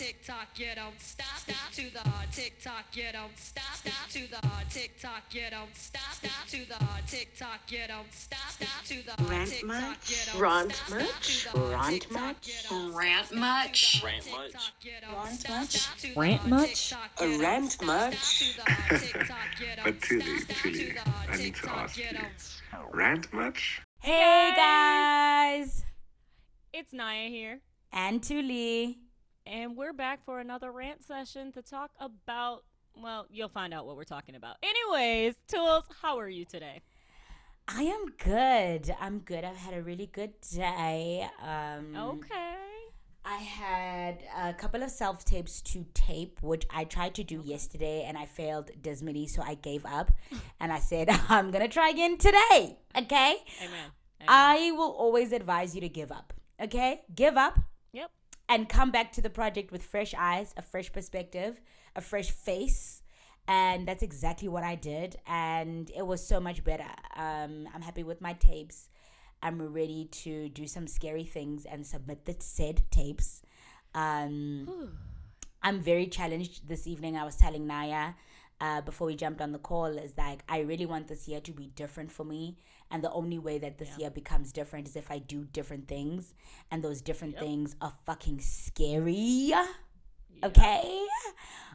tick tock, you don't stop. Stop to the tick tock, you don't stop. Stop to the tick tock, you don't stop. Stop to the tick tock, you don't stop. Stop to the Rant much? you don't Rant much? Stop to the Rant much? Rant much? Stop to the Rant much? tock, you don't Rant much? Stop to the Rant much? A rant much? Stop to the tick tock, you don't But Tilly, stop. Stop Tilly, to the I need to ask you you. don't Rant much? Hey guys, It's Naya here, and Tuli. And we're back for another rant session to talk about. Well, you'll find out what we're talking about. Anyways, Tools, how are you today? I am good. I'm good. I've had a really good day. Um, Okay. I had a couple of self tapes to tape, which I tried to do yesterday and I failed dismally, so I gave up and I said, I'm gonna try again today. Okay? Amen. Amen. I will always advise you to give up. Okay? Give up yep. And come back to the project with fresh eyes, a fresh perspective, a fresh face. And that's exactly what I did. And it was so much better. Um, I'm happy with my tapes. I'm ready to do some scary things and submit the said tapes. Um, I'm very challenged this evening. I was telling Naya uh, before we jumped on the call is like I really want this year to be different for me, and the only way that this year becomes different is if I do different things, and those different things are fucking scary. Okay,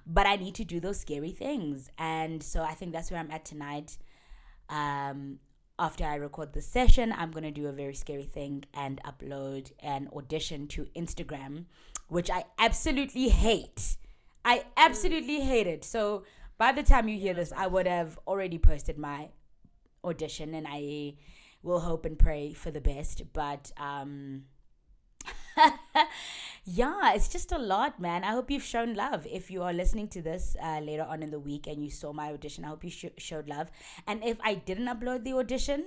but I need to do those scary things, and so I think that's where I'm at tonight. Um, after I record the session, I'm gonna do a very scary thing and upload an audition to Instagram, which I absolutely hate. I absolutely hate it. So by the time you hear this, I would have already posted my audition, and I will hope and pray for the best. But um, yeah, it's just a lot, man. I hope you've shown love. If you are listening to this uh, later on in the week and you saw my audition, I hope you sh- showed love. And if I didn't upload the audition,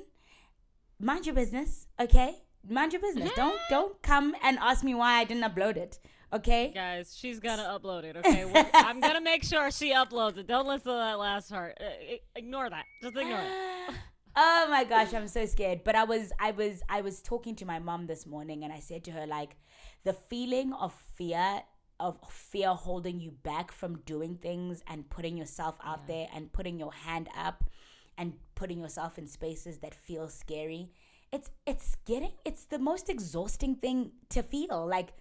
mind your business, okay? Mind your business. Don't don't come and ask me why I didn't upload it, okay? Guys, she's gonna upload it, okay? We're- I'm gonna make sure she uploads it. Don't listen to that last part. Uh, ignore that. Just ignore it. oh my gosh i'm so scared but i was i was i was talking to my mom this morning and i said to her like the feeling of fear of fear holding you back from doing things and putting yourself out there and putting your hand up and putting yourself in spaces that feel scary it's it's getting it's the most exhausting thing to feel like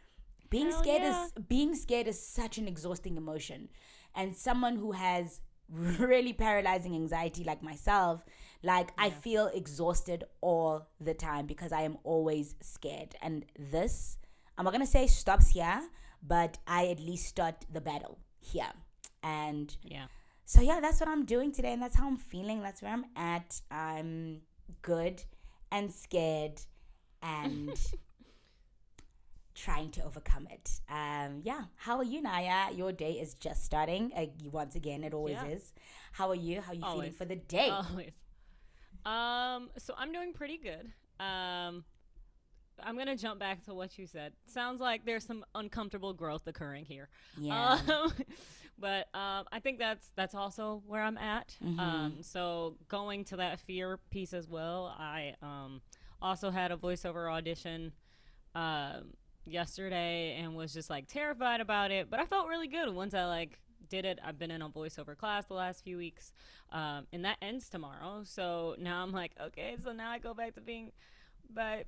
being Hell scared yeah. is being scared is such an exhausting emotion. And someone who has really paralyzing anxiety like myself like i feel exhausted all the time because i am always scared. And this i'm not gonna say stops here but i at least start the battle here. And Yeah. so yeah that's what i'm doing today and that's how i'm feeling. That's where i'm at. I'm good and scared and trying to overcome it um yeah how are you naya your day is just starting uh, once again it always Yeah. is how are you how are you feeling for the day Always. Um, so I'm doing pretty good. Um, I'm gonna jump back to what you said. Sounds like there's some uncomfortable growth occurring here. yeah Um, but um, I think that's that's also where I'm at. Mm-hmm. Um, so going to that fear piece as well. I um, also had a voiceover audition um, yesterday and was just like terrified about it, but I felt really good once I like did it. I've been in a voiceover class the last few weeks, um, and that ends tomorrow. So now I'm like, okay, so now I go back to being by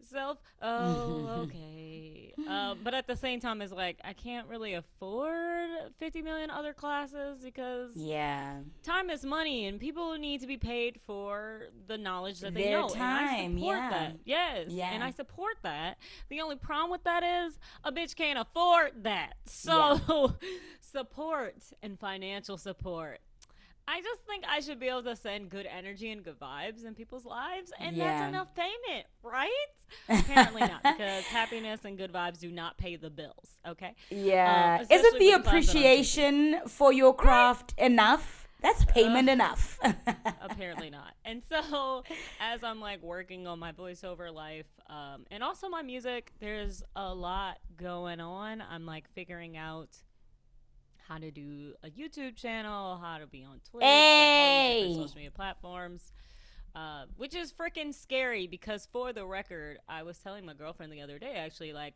myself. Oh, okay. uh, but at the same time, it's like I can't really afford 50 million other classes because yeah time is money, and people need to be paid for the knowledge that they Their know. time, and I support yeah. that. Yes, Yeah. and I support that. The only problem with that is a bitch can't afford that. So support and financial support. I just think I should be able to send good energy and good vibes in people's lives, and Yeah. that's enough payment, right? Apparently not, because happiness and good vibes do not pay the bills. Okay. yeah Um, isn't the with the class that I'm taking. appreciation for your craft enough that's payment enough apparently not and so as i'm like working on my voiceover life um, and also my music there's a lot going on i'm like figuring out how to do a youtube channel how to be on twitch like, all these different Hey! social media platforms uh, which is freaking scary because for the record i was telling my girlfriend the other day actually like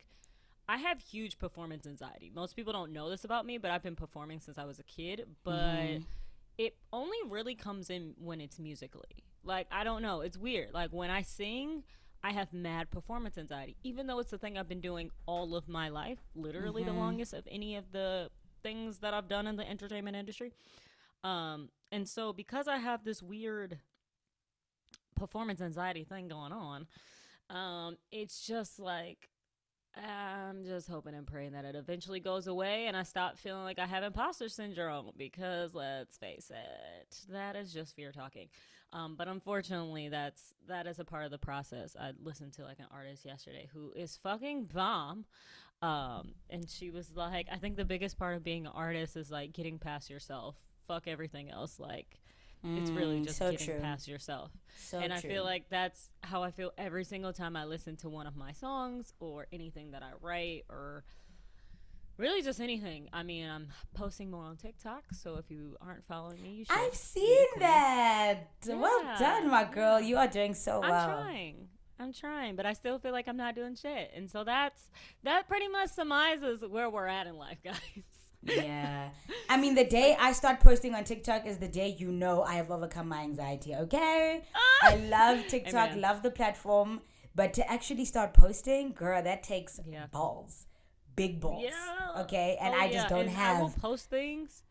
I have huge performance anxiety. Most people don't know this about me, but I've been performing since I was a kid. But Mm-hmm. it only really comes in when it's musically. Like I don't know, it's weird. Like when I sing, I have mad performance anxiety, even though it's the thing I've been doing all of my life, literally Mm-hmm. the longest of any of the things that I've done in the entertainment industry. Um, and so because I have this weird performance anxiety thing going on, um, it's just like I'm just hoping and praying that it eventually goes away and I stop feeling like I have imposter syndrome because let's face it, that is just fear talking. Um, but unfortunately, that's that is a part of the process. I listened to like an artist yesterday who is fucking bomb, um, and she was like, "I think the biggest part of being an artist is like getting past yourself. Fuck everything else. Like, it's really Mm, just so getting true. past yourself." So and I true. feel like that's how I feel every single time I listen to one of my songs or anything that I write or really just anything. I mean, I'm posting more on TikTok, so if you aren't following me, you should. I've seen that. well done, my girl. You are doing so I'm well. trying. I'm trying, but I still feel like I'm not doing shit. And so that's that pretty much surmises where we're at in life, guys. yeah. I mean, the day I start posting on TikTok is the day you know I have overcome my anxiety, okay? Ah! I love TikTok, Amen. love the platform, but to actually start posting, girl, that takes Yeah. balls. Big balls. Yeah. Okay? And Oh, I just yeah, don't and I will have. post things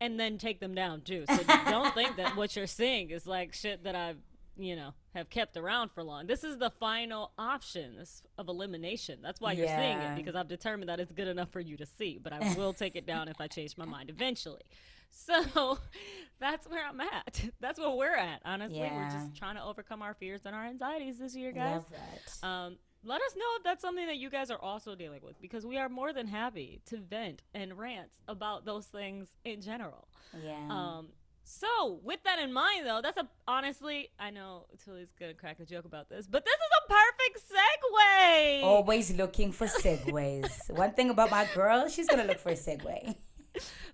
and then take them down too. So don't think that what you're seeing is like shit that I've you know have kept around for long. This is the final option this- of elimination. That's why you're seeing it because I've determined that it's good enough for you to see. But I will take it down if I change my mind eventually. So that's where I'm at. That's where we're at. Honestly, we're just trying to overcome our fears and our anxieties this year, guys. Love that. Um, let us know if that's something that you guys are also dealing with because we are more than happy to vent and rant about those things in general. yeah. Um, so with that in mind, though, that's a honestly, I know Tilly's gonna crack a joke about this, but this is a perfect segue. Always looking for segues. One thing about my girl, she's to look for a segue.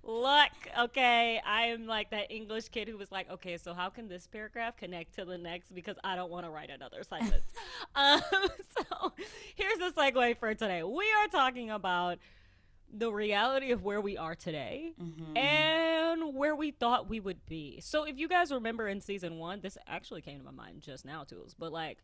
Look, okay, I am like that English kid who was like, okay, so how can this paragraph connect to the next? Because I don't want to write another sentence. um, so here's the segue for today. We are talking about the reality of where we are today mm-hmm. and where we thought we would be. So if you guys remember in season one, this actually came to my mind just now, tools, but like.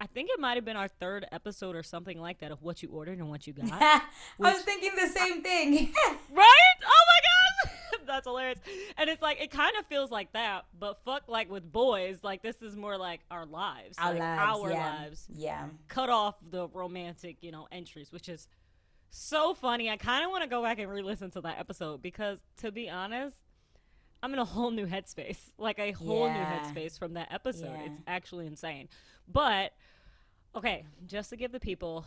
I think it might have been our third episode or something like that of what you ordered and what you got. I was thinking the same thing. Right? Oh my god! That's hilarious. And it's like it kind of feels like that, but fuck like with boys, like this is more like our lives. our like lives. Our yeah. lives. Yeah. Cut off the romantic, you know, entries, which is so funny. I kind of want to go back and re-listen to that episode because to be honest, I'm in a whole new headspace. Like a whole Yeah. new headspace from that episode. Yeah. It's actually insane. But okay, just to give the people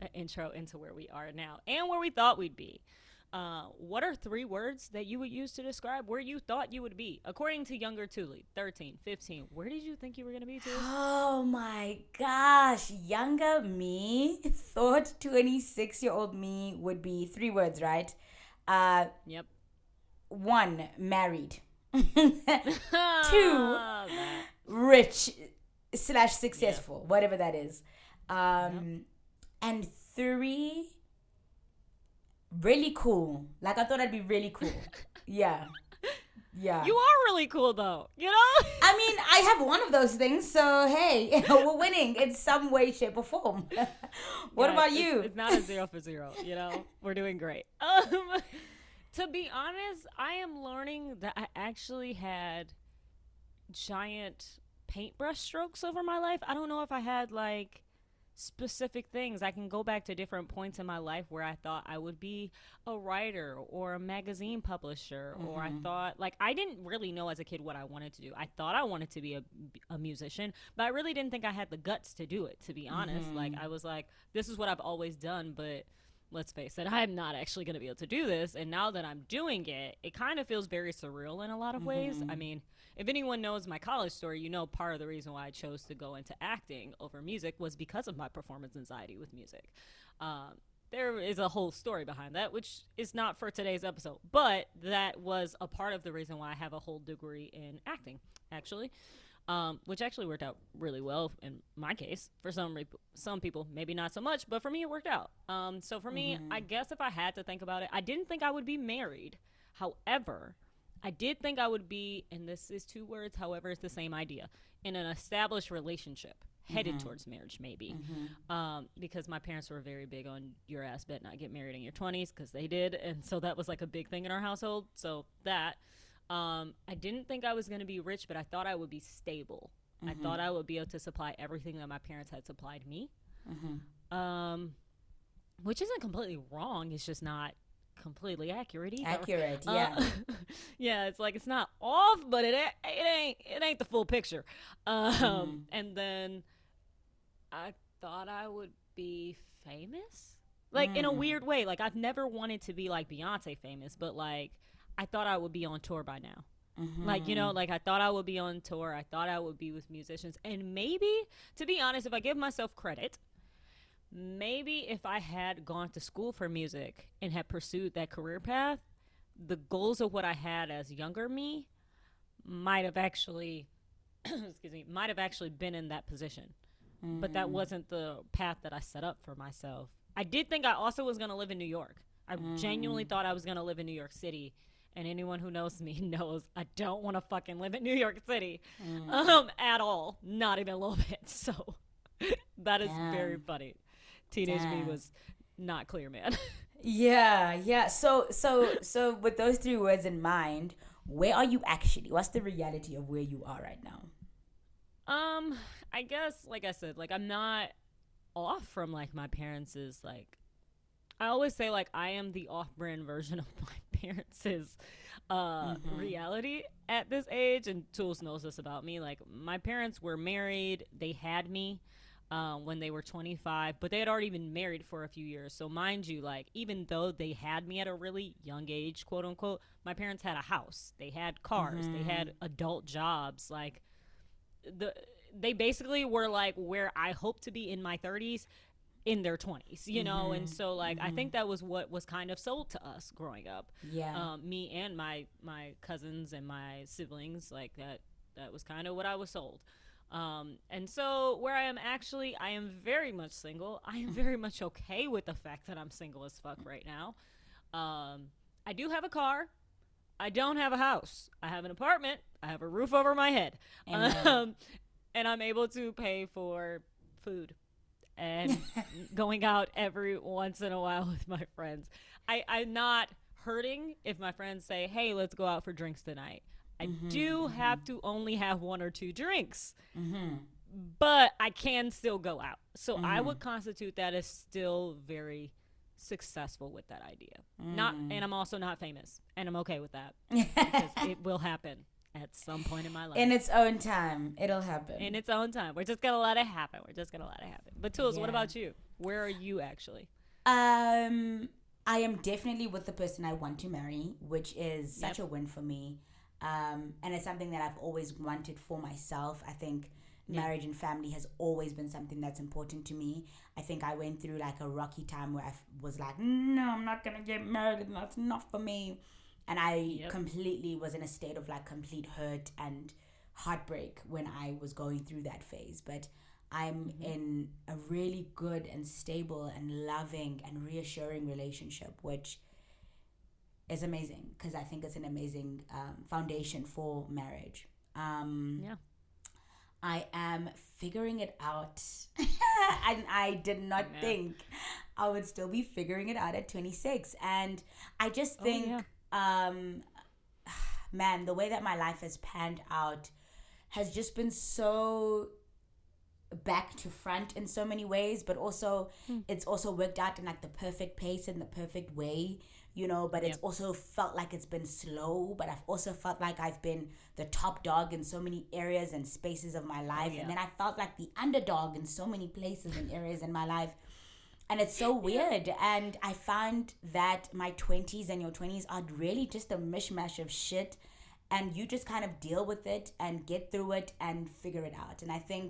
an intro into where we are now and where we thought we'd be. Uh, what are three words that you would use to describe where you thought you would be? According to younger Thule, 13, 15, where did you think you were going to be, Thule? Oh my gosh. Younger me thought 26 year old me would be three words, right? Uh, Yep. one, married. Two. Rich slash successful, whatever that is. Um, And three, really cool. Like I thought I'd be really cool. yeah. Yeah. You are really cool, though. You know? I mean, I have one of those things, so hey, we're winning in some way, shape, or form. what Guys, about it's- you? It's, not a zero for zero. You know, we're doing great. Um, to be honest, I am learning that I actually had giant paintbrush strokes over my life. I don't know if I had like specific things. I can go back to different points in my life where I thought I would be a writer or a magazine publisher, or I mm-hmm. thought, like, I didn't really know as a kid what I wanted to do. I thought I wanted to be a, a musician, but I really didn't think I had the guts to do it, to be honest. Like, mm-hmm. I was like, this is what I've always done, but let's face it, I'm not actually going to be able to do this. And now that I'm doing it, it kind of feels very surreal in a lot of ways. I mm-hmm. mean, if anyone knows my college story, you know part of the reason why I chose to go into acting over music was because of my performance anxiety with music. Um, there is a whole story behind that, which is not for today's episode, but that was a part of the reason why I have a whole degree in acting, actually. um, which actually worked out really well in my case. For some re- some people, maybe not so much, but for me, it worked out. Um, so for me, I guess if I had to think about it, I didn't think I would be married. However, I did think I would be, and this is two words, however, it's the same idea, in an established relationship. Headed towards marriage, maybe, um, because my parents were very big on your ass bet not get married in your twenties, because they did, and so that was like a big thing in our household. So that, um, I didn't think I was going to be rich, but I thought I would be stable. I thought I would be able to supply everything that my parents had supplied me. Um, which isn't completely wrong. It's just not completely accurate either. Accurate, Uh, yeah. yeah, it's like it's not off, but it it ain't it ain't the full picture. Um, Mm-hmm. and then I thought I would be famous, like in a Mm. weird way. Like I've never wanted to be like Beyonce famous, but like I thought I would be on tour by now. Like, you know, Mm-hmm. like I thought I would be on tour. I thought I would be with musicians. And maybe, to be honest, if I give myself credit, maybe if I had gone to school for music and had pursued that career path, the goals of what I had as younger me might have actually, excuse me, might have actually been in that position. But that mm. wasn't the path that I set up for myself. I did think I also was going to live in New York. I genuinely mm. thought I was going to live in New York City. And anyone who knows me knows I don't want to fucking live in New York City mm. um, at all. Not even a little bit. So that is very funny. Teenage me was not clear, man. Yeah, yeah. So, so, so, with those three words in mind, where are you actually? What's the reality of where you are right now? Um, I guess, like I said, like I'm not off from like my parents' like. I always say like I am the off-brand version of my parents' uh reality at this age, and Tools knows this about me. Like my parents were married; they had me um, when they were 25, but they had already been married for a few years. So mind you, like even though they had me at a really young age, quote unquote, my parents had a house, they had cars, they had adult jobs, like the they basically were like where I hope to be in my 30s in their 20s, you know? And so like I think that was what was kind of sold to us growing up. Yeah. Um me and my my cousins and my siblings like that that was kind of what I was sold. Um and so where I am actually I am very much single. I am very much okay with the fact that I'm single as fuck right now. Um I do have a car. I don't have a house. I have an apartment. I have a roof over my head. Um, and I'm able to pay for food and going out every once in a while with my friends. I, I'm not hurting if my friends say, hey, let's go out for drinks tonight. I mm-hmm, do mm-hmm. have to only have one or two drinks, mm-hmm. but I can still go out. So I would constitute that as still very successful with that idea. Not, mm. and I'm also not famous, and I'm okay with that because it will happen at some point in my life In its own time, it'll happen. in its own time. We're just gonna let it happen. We're just gonna let it happen. But Tools, what about you? Where are you actually? Um, I am definitely with the person I want to marry, which is such Yep. a win for me. Um, and it's something that I've always wanted for myself. I think marriage and family has always been something that's important to me. I think I went through like a rocky time where I f- was like, no, I'm not gonna get married, and that's not for me. And I Yep. completely was in a state of like complete hurt and heartbreak when I was going through that phase. But I'm in a really good and stable and loving and reassuring relationship, which is amazing because I think it's an amazing um, foundation for marriage. Um, Yeah. I am figuring it out, and I did not think I would still be figuring it out at 26. And I just Oh, think, yeah. um, man, the way that my life has panned out has just been so back to front in so many ways but also Hmm. it's also worked out in like the perfect pace and the perfect way you know but it's also felt like it's been slow but i've also felt like i've been the top dog in so many areas and spaces of my life. Yeah. and then i felt like the underdog in so many places and areas in my life. And it's so weird. And i found that my 20s and your 20s are really just a mishmash of shit. And you just kind of deal with it and get through it and figure it out. And i think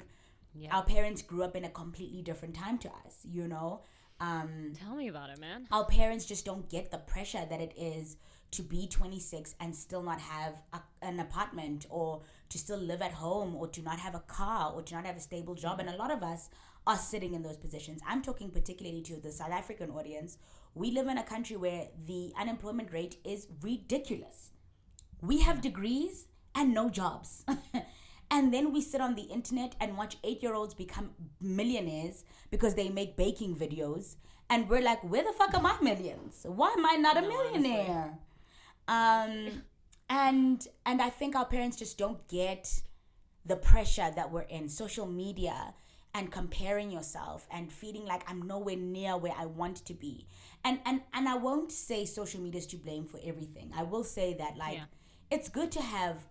Yeah. our parents grew up in a completely different time to us you know Um, Tell me about it, man. our parents just don't get the pressure that it is to be 26 and still not have a, an apartment or to still live at home or to not have a car or to not have a stable job. And a lot of us are sitting in those positions. I'm talking particularly to the south african audience. We live in a country where the unemployment rate is ridiculous. We have degrees and no jobs. and then we sit on the internet and watch eight year olds become millionaires because they make baking videos. And we're like, where the fuck are my millions? Why am I not a millionaire? Um, and and I think our parents just don't get the pressure that we're in social media and comparing yourself and feeling like I'm nowhere near where I want to be. And and and I won't say social media is to blame for everything. I will say that like Yeah. it's good to have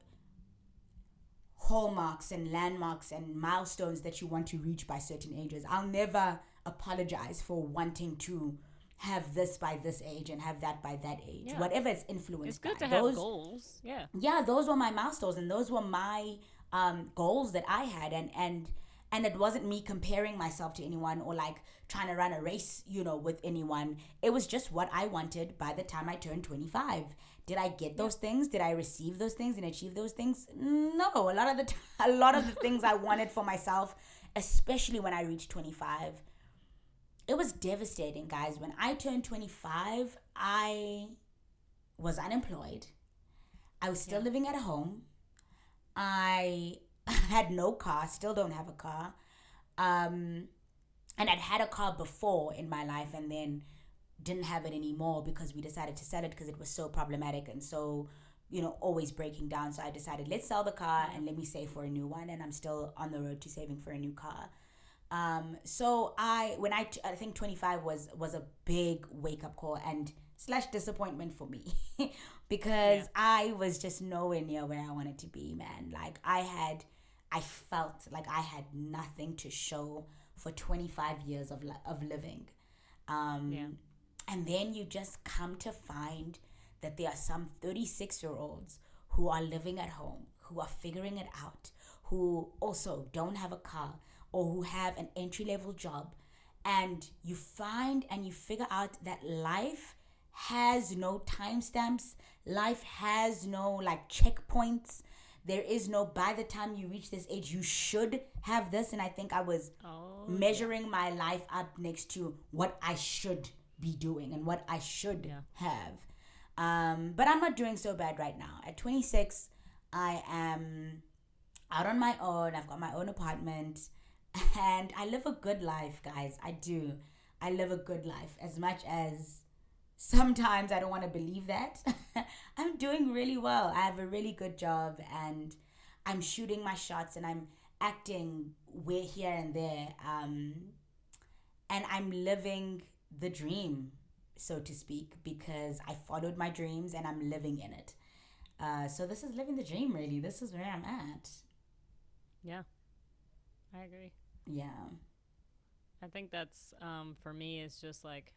hallmarks and landmarks and milestones that you want to reach by certain ages. I'll never apologize for wanting to have this by this age and have that by that age. Yeah. Whatever it's influenced It's good by. to have Those- goals. Yeah. yeah those were my milestones and those were my um, goals that i had and and and it wasn't me comparing myself to anyone or like trying to run a race you know with anyone it was just what i wanted by the time i turned 25 did i get those things? Did i receive those things and achieve those things? No a lot of the t- a lot of the things i wanted for myself especially when i reached 25 it was devastating guys. When i turned 25 i was unemployed. I was still living at home. I had no car, still don't have a car. Um, and I'd had a car before in my life and then didn't have it anymore because we decided to sell it because it was so problematic and so, you know, always breaking down. So I decided, let's sell the car and let me save for a new one. And I'm still on the road to saving for a new car. Um, so I, when I, I think 25 was, was a big wake up call and slash disappointment for me because Yeah. I was just nowhere near where I wanted to be, man. Like I had, I felt like I had nothing to show for 25 years of, li- of living. Um, Yeah. And then you just come to find that there are some 36 year olds who are living at home, who are figuring it out, who also don't have a car or who have an entry level job. And you find and you figure out that life has no timestamps, life has no like checkpoints. There is no by the time you reach this age, you should have this. And I think I was Oh. measuring my life up next to what I should be doing and what I should Yeah. have. Um, but I'm not doing so bad right now. At 26, I am out on my own. I've got my own apartment and I live a good life, guys. I do. I live a good life as much as sometimes I don't want to believe that. I'm doing really well. I have a really good job and I'm shooting my shots and I'm acting way here and there. Um, and I'm living the dream, so to speak, because I followed my dreams and I'm living in it. Uh, so this is living the dream, really. This is where I'm at. Yeah. I agree. Yeah. I think that's um, for me is just like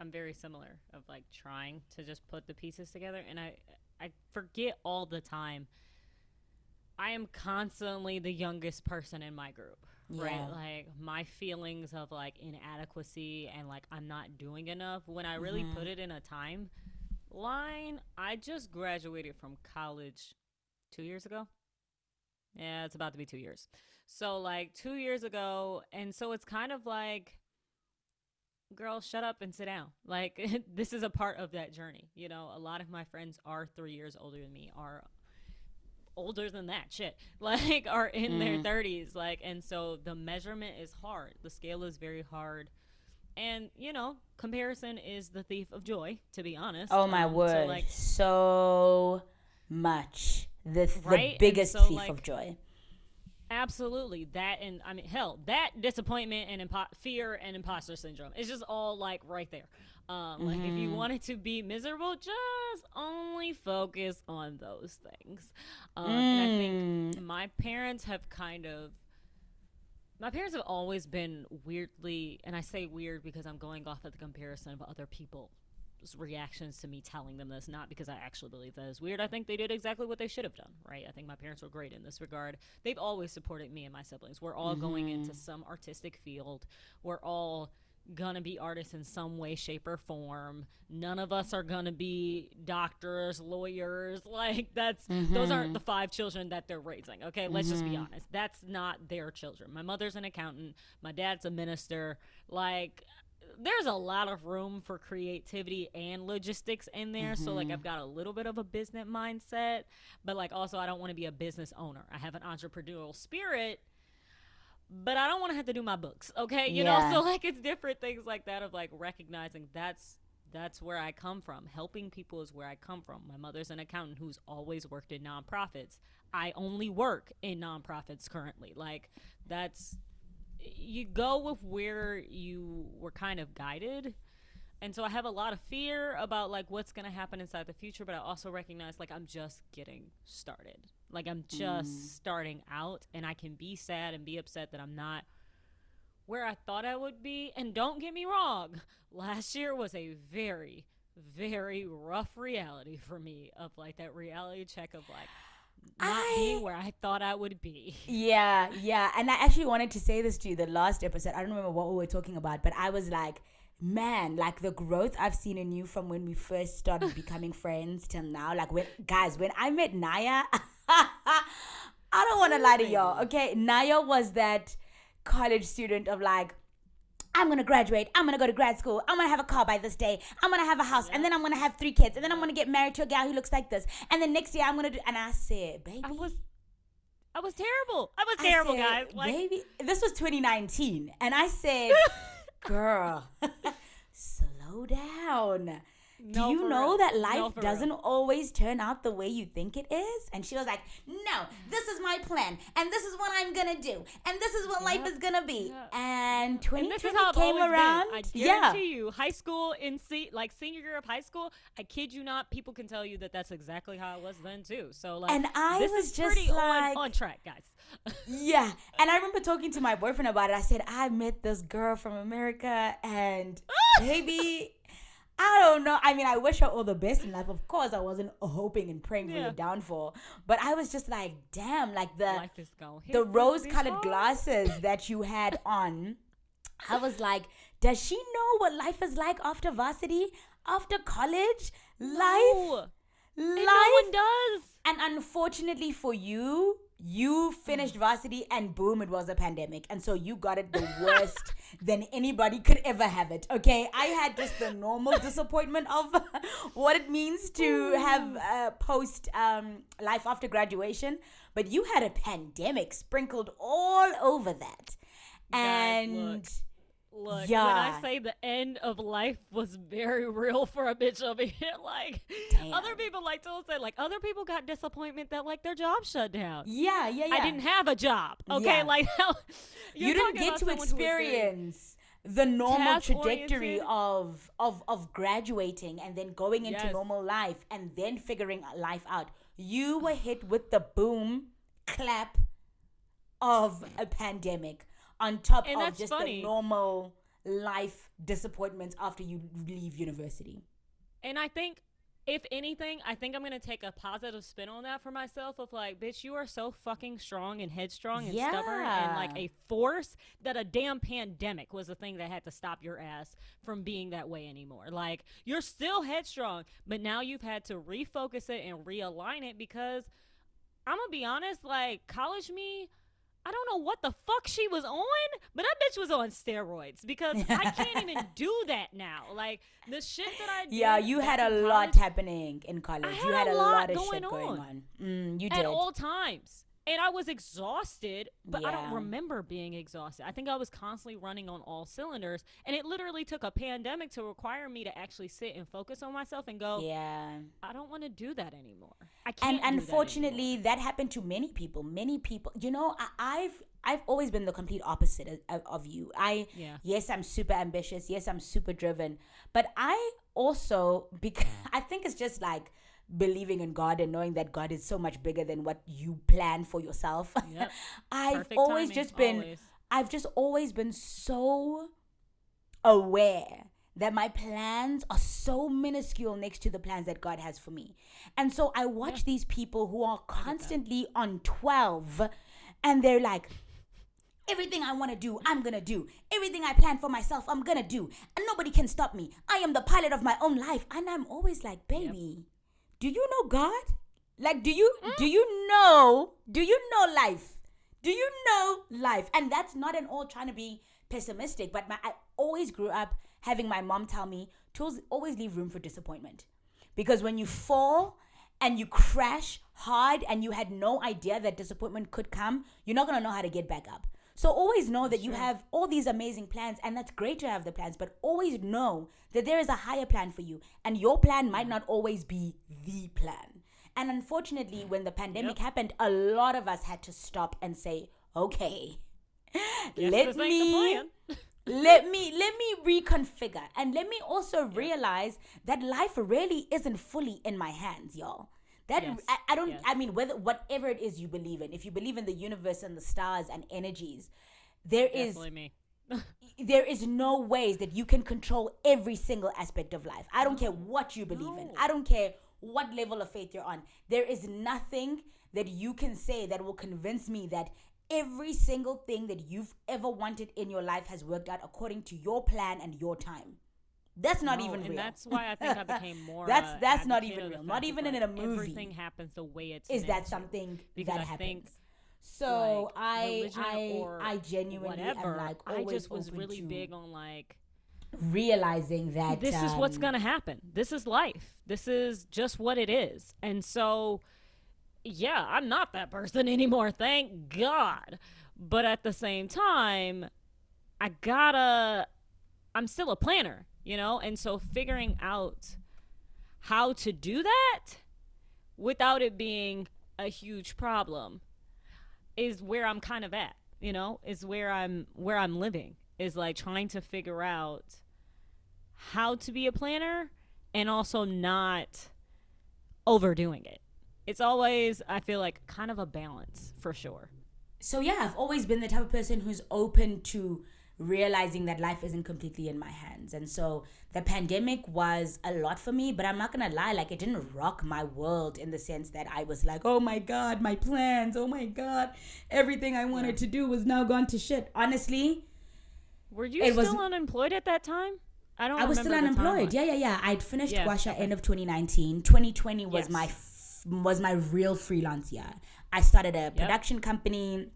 I'm very similar of like trying to just put the pieces together and I I forget all the time I am constantly the youngest person in my group. Right? Like my feelings of like inadequacy and like I'm not doing enough when I really Mhm. put it in a time line, I just graduated from college 2 years ago. Yeah, it's about to be 2 years. So like 2 years ago and so it's kind of like girl shut up and sit down like this is a part of that journey you know a lot of my friends are three years older than me are older than that shit like are in their Mm. 30s like and so the measurement is hard the scale is very hard and you know comparison is the thief of joy to be honest Oh my Um, word! so like so much the the Right? And biggest so, thief like, of joy. Absolutely. That and I mean hell, that disappointment and impo- fear and imposter syndrome. It's just all like right there. Um like if you Mhm. wanted to be miserable, just only focus on those things. Um and I think Mm. my parents have kind of my parents have always been weirdly and I say weird because I'm going off of the comparison of other people's reactions to me telling them this not because I actually believe that is weird. I think they did exactly what they should have done, right? I think my parents were great in this regard. They've always supported me and my siblings. We're all going into some artistic field. We're all gonna be artists in some way, shape, or form. None of us are gonna be doctors, lawyers. Like that's those aren't mm-hmm. the five children that they're raising. Okay, let's just be mm-hmm. honest. That's not their children. My mother's an accountant. My dad's a minister. Like there's a lot of room for creativity and logistics in there. So like I've mm-hmm. got a little bit of a business mindset, but like also I don't want to be a business owner. I have an entrepreneurial spirit, but I don't want to have to do my books. Okay, you Yeah. know. So like it's different things like that of like recognizing that's that's where I come from. Helping people is where I come from. My mother's an accountant who's always worked in nonprofits. I only work in nonprofits currently. Like that's you go with where you were kind of guided. And so I have a lot of fear about like what's going to happen inside the future, but I also recognize like I'm just getting started. Like I'm just mm. starting out and I can be sad and be upset that I'm not where I thought I would be. And don't get me wrong, last year was a very very rough reality for me of like that reality check of like not I- being where I thought I would be. Yeah, yeah. And I actually wanted to say this to you the last episode. I don't remember what we were talking about, but I was like, man, like the growth I've seen in you from when we first started becoming friends till now. Like when guys, when I met Naya, I don't want to lie to y'all. Okay, Naya was that college student of like. I'm gonna graduate. I'm gonna go to grad school. I'm gonna have a car by this day. I'm gonna have a house, and then I'm gonna have three kids, and then I'm gonna get married to a guy who looks like this. And then next year I'm gonna do. And I said, baby, I was I was terrible. I was I terrible, said, guys. Like baby, this was 2019, and I said, "Girl, slow down. Do you know real. that life for doesn't real. always turn out the way you think it is?" And she was like, "No, this is my plan, and this is what I'm gonna do, and this is what life is gonna be." Yep. And and 2020 this is how I've came around. been. I yeah, guarantee you, high school in se- like senior year of high school, I kid you not, people can tell you that that's exactly how it was then too. So like, And I this was is just pretty like- on, on track, guys. Yeah. And I remember talking to my boyfriend about it. I said, I met this girl from America and baby, I don't know. I mean, I wish her all the best in life. Of course, I wasn't hoping and praying for Yeah. your downfall. But I was just like, damn, like the going. the rose colored glasses that you had on. I was like, does she know what life is like after varsity? After college? Life? No, and life? no one does. And unfortunately for you, you finished varsity and boom, it was a pandemic. And so you got it the worst than anybody could ever have it. Okay. I had just the normal disappointment of what it means to have uh, post um, life after graduation. But you had a pandemic sprinkled all over that. Guys, look. Look, when I say the end of life was very real for a bitch over here, like Damn. other people, like Tool said, like other people got disappointment that like their job shut down. yeah, yeah, yeah. I didn't have a job. Okay, Yeah. like you didn't get to experience the normal trajectory of of of graduating and then going into Yes. normal life and then figuring life out you were hit with the boom clap of a pandemic on top And of just funny. the normal life disappointments after you leave university And I think, if anything, I think I'm gonna take a positive spin on that for myself. Of like, bitch, you are so fucking strong and headstrong and stubborn and like a force that a damn pandemic was the thing that had to stop your ass from being that way anymore. Like, you're still headstrong, but now you've had to refocus it and realign it because I'm gonna be honest, like college me. I don't know what the fuck she was on, but that bitch was on steroids because I can't even do that now. Like the shit that I did yeah you had a in lot college happening in college I you had had a lot lot of going shit going on. on mm, you at did all times. And I was exhausted, but I don't remember being exhausted. I think I was constantly running on all cylinders. And it literally took a pandemic to require me to actually sit and focus on myself and go, yeah I don't want to do that anymore. I can't. and do that unfortunately that, happened to many people many people you know I, i've i've always been the complete opposite of, of- of you i Yeah. yes i'm super ambitious yes i'm super driven but i also because i think it's just like believing in god and knowing that god is so much bigger than what you plan for yourself Yep. i've Perfect always timing, just been always. i've just always been so aware that my plans are so minuscule next to the plans that God has for me. And so I watch these people who are constantly on 12 and they're like, Everything I want to do, I'm gonna do. Everything I plan for myself, I'm gonna do. And nobody can stop me. I am the pilot of my own life. And I'm always like, baby, do you know God? Like, do you do you know? Do you know life? Do you know life? And that's not at all trying to be pessimistic, but my, I always grew up having my mom tell me to always- always leave room for disappointment. Because when you fall and you crash hard and you had no idea that disappointment could come, you're not gonna know how to get back up. So always know that you have all these amazing plans, and that's great to have the plans, but always know that there is a higher plan for you, and your plan might not always be the plan. And unfortunately, when the pandemic happened, a lot of us had to stop and say, okay, let this ain't the me let me let me reconfigure and let me also realize that life really isn't fully in my hands y'all that Yes. I, I don't Yes. i mean whether whatever it is you believe in if you believe in the universe and the stars and energies there is Definitely me. there is no ways that you can control every single aspect of life. I don't care what you believe in. I don't care what level of faith you're on. There is nothing that you can say that will convince me that every single thing that you've ever wanted in your life has worked out according to your plan and your time. That's not No, even and real. that's why I think I became more. That's- uh, that's not even real. Not even in like, a movie Everything happens the way it's. is that something Because that I happens? think, so like, I I I genuinely whatever. am like I just was open really big on like realizing that this is what's um, gonna happen. This is life. This is just what it is. And so, yeah, I'm not that person anymore. Thank God. But at the same time, I gotta. I'm still a planner, you know, and so figuring out how to do that without it being a huge problem is where I'm kind of at, you know, is where I'm where I'm living is like trying to figure out how to be a planner and also not overdoing it. It's always I feel like kind of a balance for sure. so yeah, I've always been the type of person who's open to realizing that life isn't completely in my hands. And so the pandemic was a lot for me, but I'm not gonna lie, like it didn't rock my world in the sense that I was like, oh my god, my plans, oh my god, everything I wanted to do was now gone to shit. Honestly, Were you It was- still unemployed at that time? I don't I was still unemployed. Yeah, yeah, yeah. I'd finished Yeah, okay. end of 2019. 2020 was Yes. my f- was my real freelance year. I started a production company.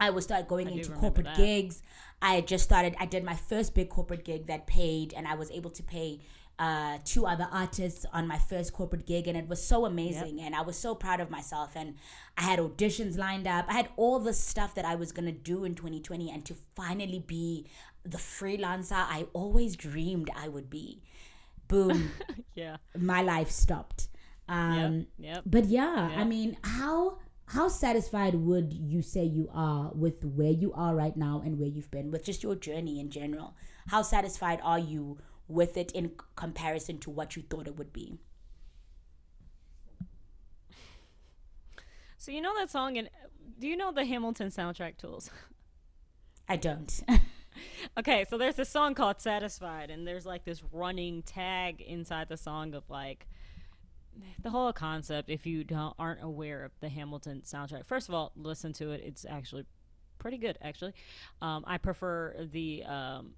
I was start going I into corporate that. gigs. I had just started. I did my first big corporate gig that paid, and I was able to pay uh, two other artists on my first corporate gig, and it was so amazing. And I was so proud of myself. And I had auditions lined up. I had all the stuff that I was gonna do in 2020, and to finally be the freelancer I always dreamed I would be. Boom, Yeah. my life stopped. Um, yep. Yep. but yeah, I mean, how how satisfied would you say you are with where you are right now and where you've been with just your journey in general? How satisfied are you with it in comparison to what you thought it would be? So you know that song and do you know the Hamilton soundtrack tools? I don't. Okay, so there's this song called Satisfied, and there's like this running tag inside the song of like the whole concept. If you don't aren't aware of the Hamilton soundtrack, first of all, listen to it. It's actually pretty good. Actually, um, I prefer the um,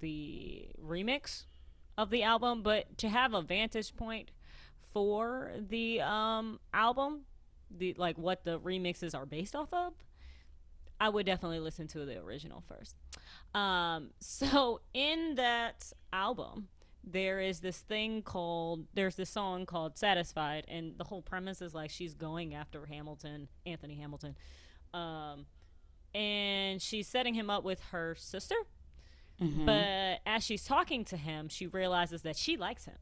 the remix of the album, but to have a vantage point for the um, album, the like what the remixes are based off of, I would definitely listen to the original first. Um, so in that album, there is this thing called there's this song called Satisfied, and the whole premise is like she's going after Hamilton, Anthony Hamilton, um, and she's setting him up with her sister. But as she's talking to him, she realizes that she likes him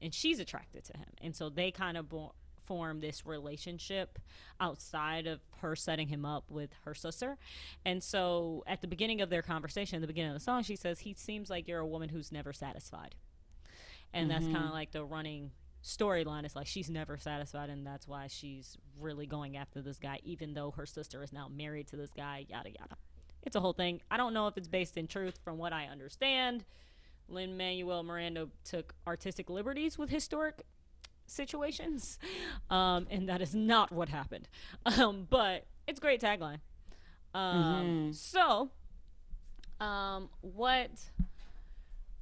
and she's attracted to him. And so they kind of bo- form this relationship outside of her setting him up with her sister. And so at the beginning of their conversation, at the beginning of the song, she says, He seems like you're a woman who's never satisfied. And that's kind of like the running storyline. It's like she's never satisfied, and that's why she's really going after this guy, even though her sister is now married to this guy, yada yada. It's a whole thing. I don't know if it's based in truth from what I understand. Lin Manuel Miranda took artistic liberties with historic situations, um, and that is not what happened. Um, but it's great tagline. Um, So, um, what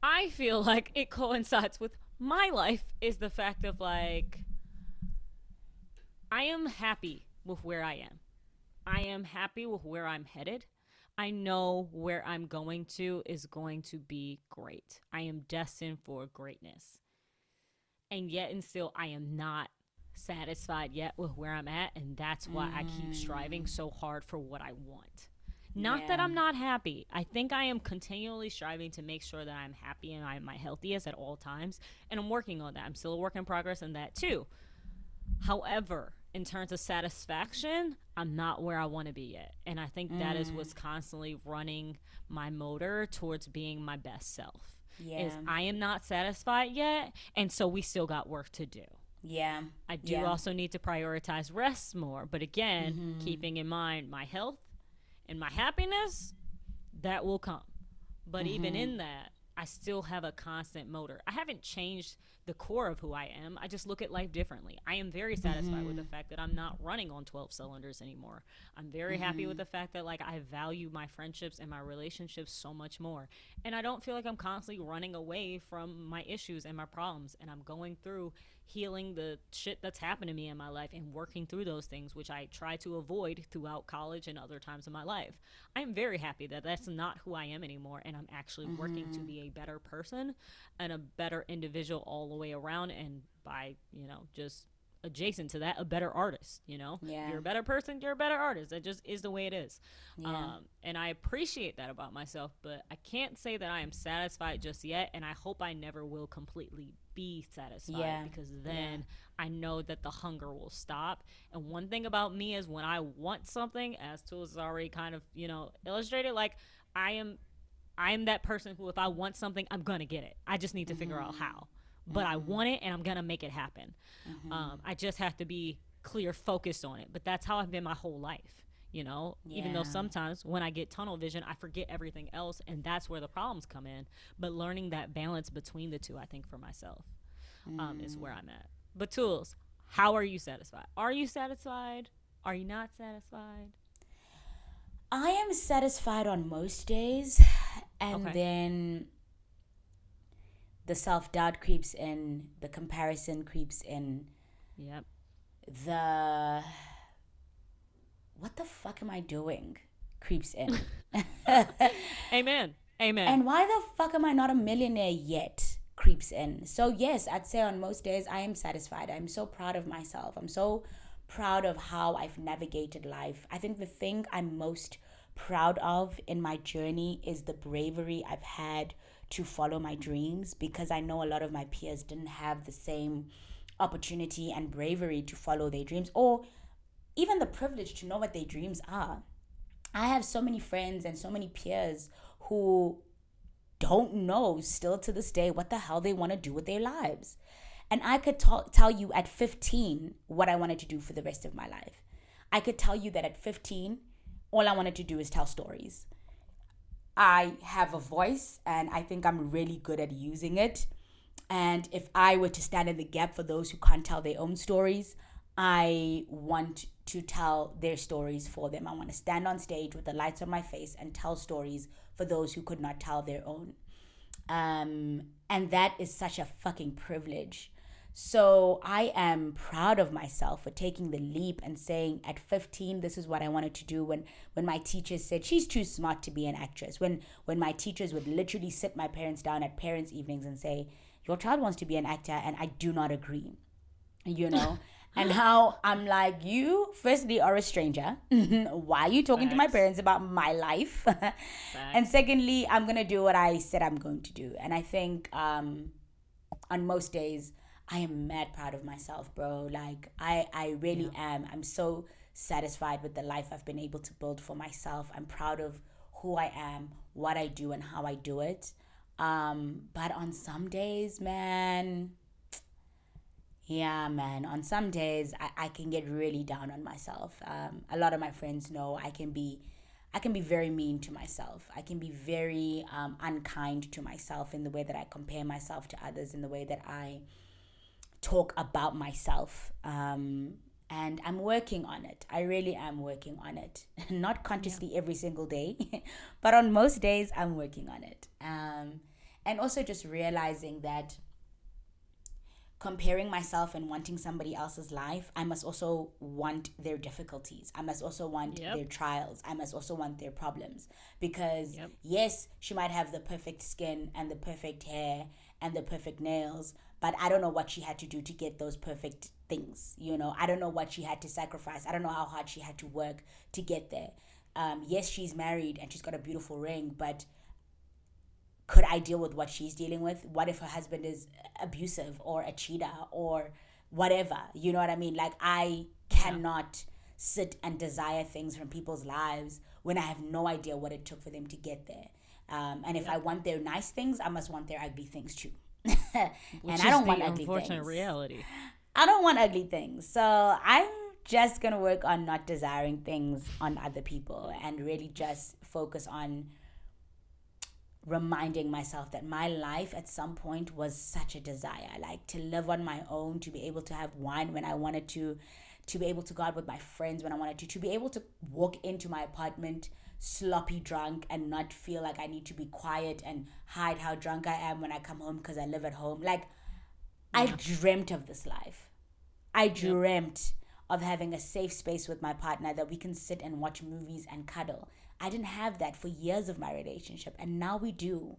I feel like it coincides with my life is the fact of like, I am happy with where I am. I am happy with where I'm headed. I know where I'm going to is going to be great. I am destined for greatness. And yet, and still, I am not satisfied yet with where I'm at. And that's why I keep striving mm. so hard for what I want. Not that I'm not happy. I think I am continually striving to make sure that I'm happy and I'm my healthiest at all times. And I'm working on that. I'm still a work in progress in that too. However, in terms of satisfaction, I'm not where I want to be yet. And I think that is what's mm. constantly running my motor towards being my best self. Yeah. Is I am not satisfied yet, and so we still got work to do. Yeah. I do Yeah. also need to prioritize rest more, but again, mm-hmm. keeping in mind my health and my happiness, that will come. But even mm-hmm. in that, I still have a constant motor. I haven't changed the core of who I am. I just look at life differently. I am very satisfied with the mm-hmm. fact that I'm not running on 12 cylinders anymore. I'm very happy with mm-hmm. the fact that like I value my friendships and my relationships so much more. And I don't feel like I'm constantly running away from my issues and my problems and I'm going through healing the shit that's happened to me in my life and working through those things which I try to avoid throughout college and other times in my life. I'm very happy that that's not who I am anymore and I'm actually working to mm-hmm. be a better person and a better individual all the way around and by, you know, just adjacent to that a better artist you know Yeah. you're a better person you're a better artist that just is the way it is Yeah. um, and i appreciate that about myself but i can't say that i am satisfied just yet and i hope i never will completely be satisfied Yeah. because then i know that the hunger will stop and one thing about me is when i want something as tools has already kind of you know illustrated like i am I am that person who, if I want something, I'm gonna get it. I just need to figure out how. But I want it, and I'm gonna make it happen. Um, I just have to be clear, focused on it. But that's how I've been my whole life. You know, even though sometimes when I get tunnel vision, I forget everything else, and that's where the problems come in. But learning that balance between the two, I think, for myself, um, is where I'm at. But tools, how are you satisfied? Are you satisfied? Are you not satisfied? I am satisfied on most days, and Okay. then the self doubt creeps in, the comparison creeps in, Yep. the what the fuck am I doing creeps in. Amen. Amen. and why the fuck am I not a millionaire yet creeps in. So, yes, I'd say on most days I am satisfied. I'm so proud of myself. I'm so proud of how I've navigated life. I think the thing I'm most proud of in my journey is the bravery I've had to follow my dreams because I know a lot of my peers didn't have the same opportunity and bravery to follow their dreams or even the privilege to know what their dreams are. I have so many friends and so many peers who don't know still to this day what the hell they want to do with their lives. And I could ta- tell you at 15 what I wanted to do for the rest of my life. I could tell you that at 15, all I wanted to do is tell stories. I have a voice and I think I'm really good at using it. And if I were to stand in the gap for those who can't tell their own stories, I want to tell their stories for them. I want to stand on stage with the lights on my face and tell stories for those who could not tell their own. Um, and that is such a fucking privilege. So I am proud of myself for taking the leap and saying at 15 this is what I wanted to do when when my teachers said she's too smart to be an actress. When when my teachers would literally sit my parents down at parents evenings and say your child wants to be an actor and I do not agree. You know? and how I'm like, you firstly are a stranger. Why are you talking to my parents about my life? and secondly, I'm gonna do what I said I'm going to do. And I think um, on most days, I am mad proud of myself, bro. Like I, I really am. I'm so satisfied with the life I've been able to build for myself. I'm proud of who I am, what I do, and how I do it. Um, but on some days, man, yeah, man. On some days, I, I can get really down on myself. Um, a lot of my friends know I can be, I can be very mean to myself. I can be very um, unkind to myself in the way that I compare myself to others, in the way that I talk about myself. Um, and I'm working on it. I really am working on it. Not consciously every single day, but on most days, I'm working on it. Um, and also just realizing that comparing myself and wanting somebody else's life, I must also want their difficulties. I must also want Yep. their trials. I must also want their problems. Because, Yep. yes, she might have the perfect skin and the perfect hair and the perfect nails, but I don't know what she had to do to get those perfect things. You know, I don't know what she had to sacrifice. I don't know how hard she had to work to get there. Um, yes, she's married and she's got a beautiful ring, but could I deal with what she's dealing with? What if her husband is abusive or a cheater or whatever? You know what I mean? Like, I cannot sit and desire things from people's lives when I have no idea what it took for them to get there. Um, and if I want their nice things, I must want their ugly things too. And I don't want ugly unfortunate things. reality. I don't want ugly things. So I'm just gonna work on not desiring things on other people and really just focus on reminding myself that my life at some point was such a desire like to live on my own to be able to have wine when i wanted to to be able to go out with my friends when i wanted to to be able to walk into my apartment sloppy drunk and not feel like i need to be quiet and hide how drunk i am when i come home because i live at home like i dreamt of this life i dreamt of having a safe space with my partner that we can sit and watch movies and cuddle. I didn't have that for years of my relationship, and now we do.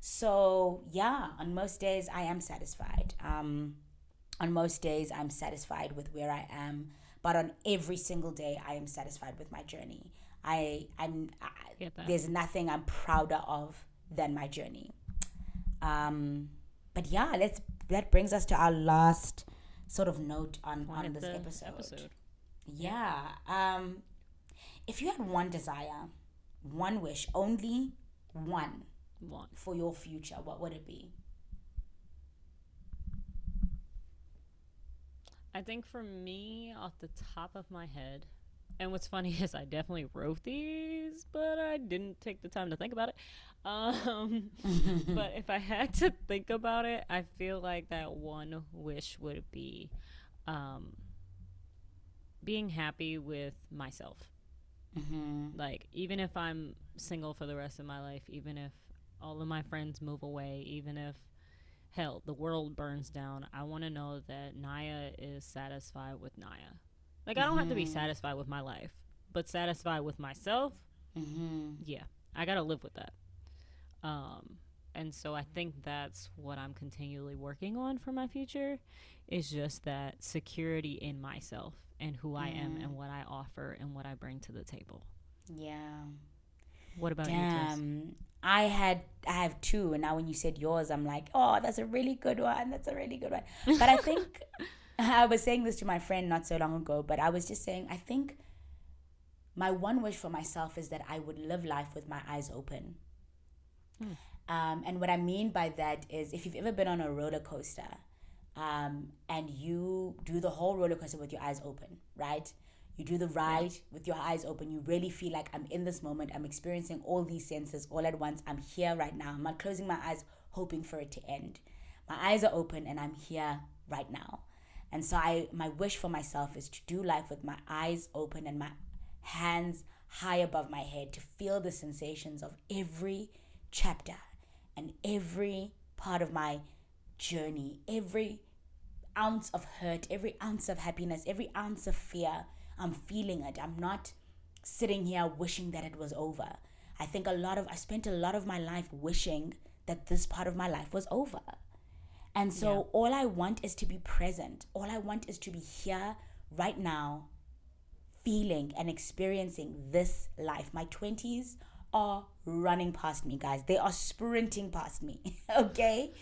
So, yeah, on most days, I am satisfied. Um, on most days, I'm satisfied with where I am, but on every single day, I am satisfied with my journey. I, I'm, I, there's nothing I'm prouder of than my journey. Um, but yeah, let's. That brings us to our last sort of note on on this the episode. Yeah. Um, if you had one desire, one wish, only one One. for your future, what would it be? I think for me, off the top of my head, and what's funny is I definitely wrote these, but I didn't take the time to think about it. Um, but if I had to think about it, I feel like that one wish would be um, being happy with myself. Mm-hmm. Like, even if I'm single for the rest of my life, even if all of my friends move away, even if hell, the world burns down, I want to know that Naya is satisfied with Naya. Like, I don't have to be satisfied with my life, but satisfied with myself, Mm-hmm. yeah, I got to live with that. Um, and so I think that's what I'm continually working on for my future is just that security in myself and who I am and what I offer and what I bring to the table. Yeah. What about you, Tess? I had I have two, and now when you said yours, I'm like, oh, that's a really good one. That's a really good one. But I think I was saying this to my friend not so long ago, but I was just saying I think my one wish for myself is that I would live life with my eyes open. Um, and what I mean by that is if you've ever been on a roller coaster um, and you do the whole roller coaster with your eyes open, right? You do the ride with your eyes open. You really feel like I'm in this moment. I'm experiencing all these senses all at once. I'm here right now. I'm not closing my eyes hoping for it to end. My eyes are open and I'm here right now. And so I my wish for myself is to do life with my eyes open and my hands high above my head to feel the sensations of every chapter and every part of my journey, every ounce of hurt, every ounce of happiness, every ounce of fear. I'm feeling it. I'm not sitting here wishing that it was over. I think a lot of I spent a lot of my life wishing that this part of my life was over. And so all I want is to be present. All I want is to be here right now feeling and experiencing this life. My 20s are running past me, guys. They are sprinting past me. okay?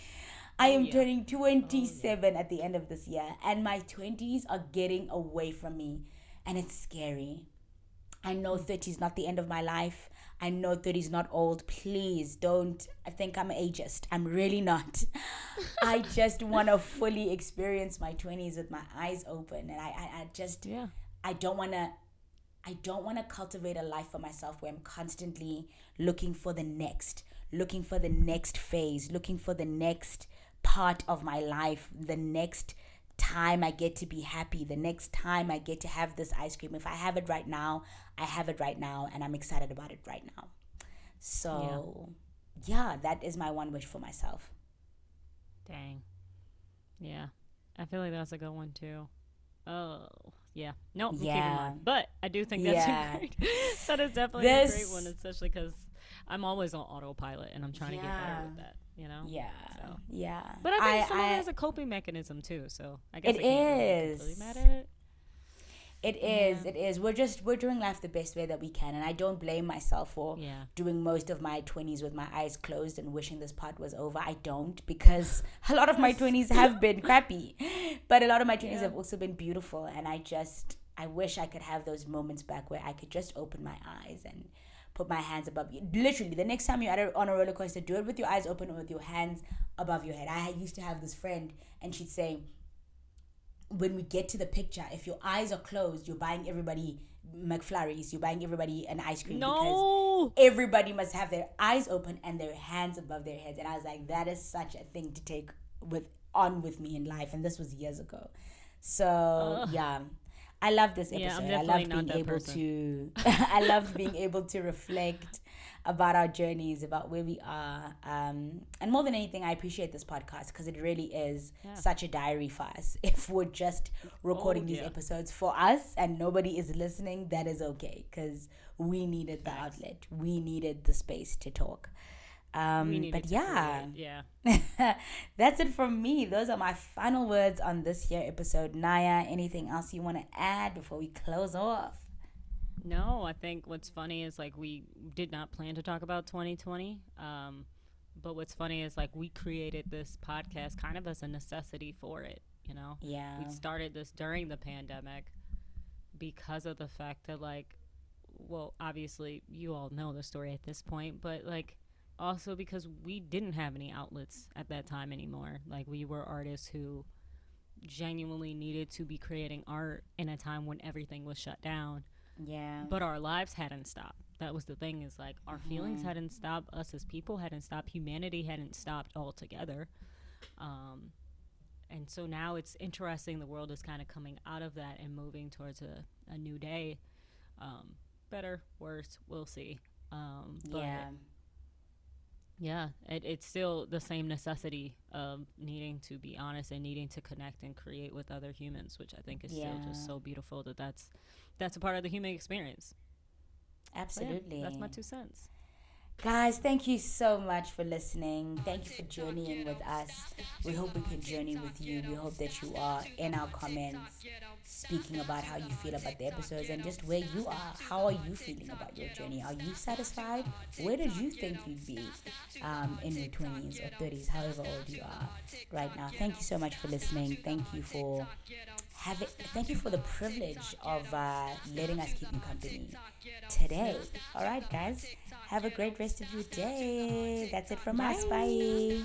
I am oh, turning 27 at the end of this year, and my 20s are getting away from me, and it's scary. I know mm. 30 is not the end of my life. I know 30 is not old. Please don't I think I'm ageist. I'm really not. I just want to fully experience my 20s with my eyes open, and I, I, I just Yeah. I don't want to I don't want to cultivate a life for myself where I'm constantly looking for the next, looking for the next phase, looking for the next part of my life, the next time I get to be happy, the next time I get to have this ice cream. If I have it right now, I have it right now, and I'm excited about it right now. So, yeah, that is my one wish for myself. Dang. Yeah. I feel like that's a good one too. Oh, yeah. No, in Yeah. But I do think that's Yeah. a great. that is definitely a great one, especially because I'm always on autopilot and I'm trying to get better with that. You know. Yeah, So. yeah. But I think some of it is a coping mechanism too. So I guess It I can't really be is. completely mad at it. It is. It is. We're just we're doing life the best way that we can, and I don't blame myself for Yeah. doing most of my twenties with my eyes closed and wishing this part was over. I don't because a lot of my twenties have been crappy, but a lot of my twenties Yeah. have also been beautiful, and I just I wish I could have those moments back where I could just open my eyes and put my hands above you. Literally, the next time you're on a roller coaster, do it with your eyes open or with your hands above your head. I used to have this friend, and she'd say when we get to the picture, if your eyes are closed, you're buying everybody McFlurries, you're buying everybody an ice cream because everybody must have their eyes open and their hands above their heads. And I was like, that is such a thing to take with on with me in life. And this was years ago. So yeah. I love this episode. Yeah, I love being able person. to I love being able to reflect about our journeys, about where we are. Um, and more than anything, I appreciate this podcast because it really is Yeah. such a diary for us. If we're just recording Oh, these episodes for us and nobody is listening, that is okay because we needed the outlet. We needed the space to talk. Um, but yeah, create- Yeah. that's it from me. Those are my final words on this here episode. Naya, anything else you want to add before we close off? No, I think what's funny is like we did not plan to talk about 2020. Um, but what's funny is like we created this podcast kind of as a necessity for it. You know, Yeah. we started this during the pandemic because of the fact that like, well, obviously you all know the story at this point, but like also because we didn't have any outlets at that time anymore. Like we were artists who genuinely needed to be creating art in a time when everything was shut down. Yeah. but our lives hadn't stopped. That was the thing is like our feelings hadn't stopped. Us as people hadn't stopped. Humanity hadn't stopped altogether. Um, and so now it's interesting the world is kind of coming out of that and moving towards a, a new day. Um, better worse we'll see. Um, yeah. Yeah, it, it's still the same necessity of needing to be honest and needing to connect and create with other humans, which I think is still just so beautiful that that's that's a part of the human experience. So, yeah, Absolutely. that's my two cents. Guys, thank you so much for listening. Thank you for journeying with us. We hope we can journey with you. We hope that you are in our comments speaking about how you feel about the episodes and just where you are. How are you feeling about your journey? Are you satisfied? Where did you think you'd be um, in your 20s or 30s, however old you are right now? Thank you so much for listening. Thank you for having, thank you for the privilege of uh, letting us keep you company today. All right, guys. Have a great rest of your day. That's it from us. Bye.